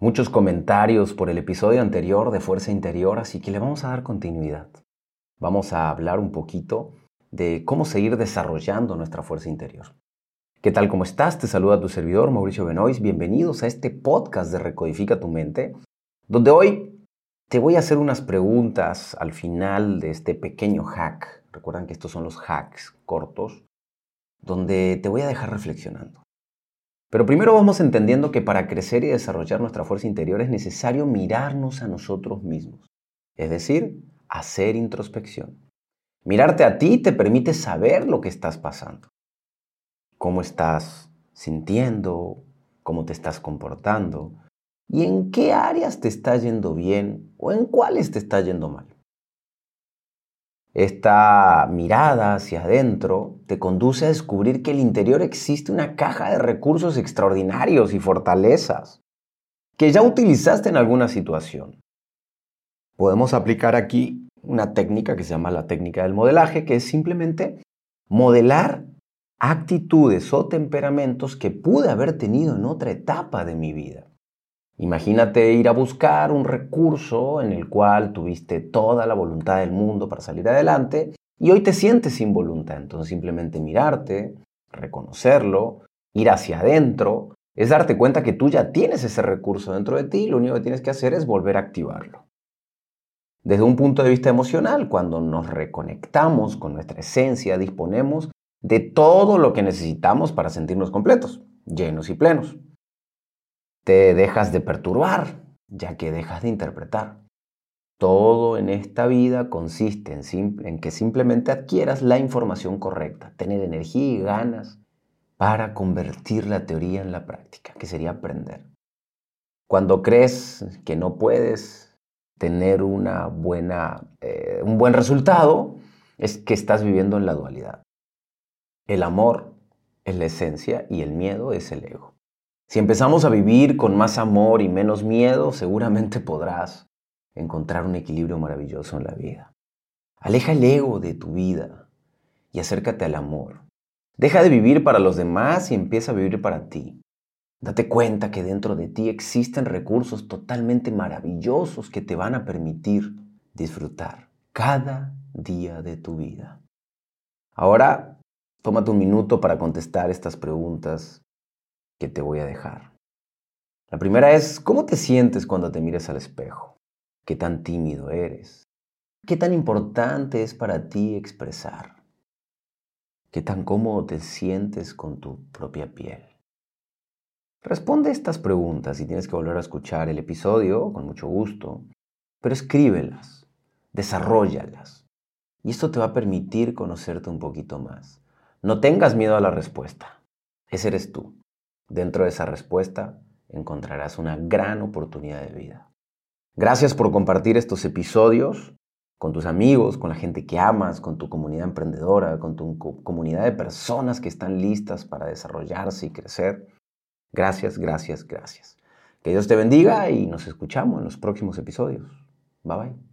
muchos comentarios por el episodio anterior de Fuerza Interior, así que le vamos a dar continuidad. Vamos a hablar un poquito de cómo seguir desarrollando nuestra fuerza interior. ¿Qué tal? ¿Cómo estás? Te saluda tu servidor Mauricio Benois. Bienvenidos a este podcast de Recodifica tu mente, donde hoy te voy a hacer unas preguntas al final de este pequeño hack. Recuerdan que estos son los hacks cortos, donde te voy a dejar reflexionando. Pero primero vamos entendiendo que para crecer y desarrollar nuestra fuerza interior es necesario mirarnos a nosotros mismos, es decir, hacer introspección. Mirarte a ti te permite saber lo que estás pasando, cómo estás sintiendo, cómo te estás comportando y en qué áreas te está yendo bien o en cuáles te está yendo mal. Esta mirada hacia adentro te conduce a descubrir que el interior existe una caja de recursos extraordinarios y fortalezas que ya utilizaste en alguna situación. Podemos aplicar aquí una técnica que se llama la técnica del modelaje, que es simplemente modelar actitudes o temperamentos que pude haber tenido en otra etapa de mi vida. Imagínate ir a buscar un recurso en el cual tuviste toda la voluntad del mundo para salir adelante y hoy te sientes sin voluntad. Entonces simplemente mirarte, reconocerlo, ir hacia adentro, es darte cuenta que tú ya tienes ese recurso dentro de ti y lo único que tienes que hacer es volver a activarlo. Desde un punto de vista emocional, cuando nos reconectamos con nuestra esencia, disponemos de todo lo que necesitamos para sentirnos completos, llenos y plenos. Te dejas de perturbar, ya que dejas de interpretar. Todo en esta vida consiste en, que simplemente adquieras la información correcta, tener energía y ganas para convertir la teoría en la práctica, que sería aprender. Cuando crees que no puedes tener una buena, eh, un buen resultado, es que estás viviendo en la dualidad. El amor es la esencia y el miedo es el ego. Si empezamos a vivir con más amor y menos miedo, seguramente podrás encontrar un equilibrio maravilloso en la vida. Aleja el ego de tu vida y acércate al amor. Deja de vivir para los demás y empieza a vivir para ti. Date cuenta que dentro de ti existen recursos totalmente maravillosos que te van a permitir disfrutar cada día de tu vida. Ahora, tómate un minuto para contestar estas preguntas que te voy a dejar. La primera es, ¿cómo te sientes cuando te mires al espejo? ¿Qué tan tímido eres? ¿Qué tan importante es para ti expresar? ¿Qué tan cómodo te sientes con tu propia piel? Responde estas preguntas y tienes que volver a escuchar el episodio con mucho gusto, pero escríbelas, desarrollalas. Y esto te va a permitir conocerte un poquito más. No tengas miedo a la respuesta. Ese eres tú. Dentro de esa respuesta encontrarás una gran oportunidad de vida. Gracias por compartir estos episodios con tus amigos, con la gente que amas, con tu comunidad emprendedora, con tu comunidad de personas que están listas para desarrollarse y crecer. Gracias, gracias, gracias. Que Dios te bendiga y nos escuchamos en los próximos episodios. Bye bye.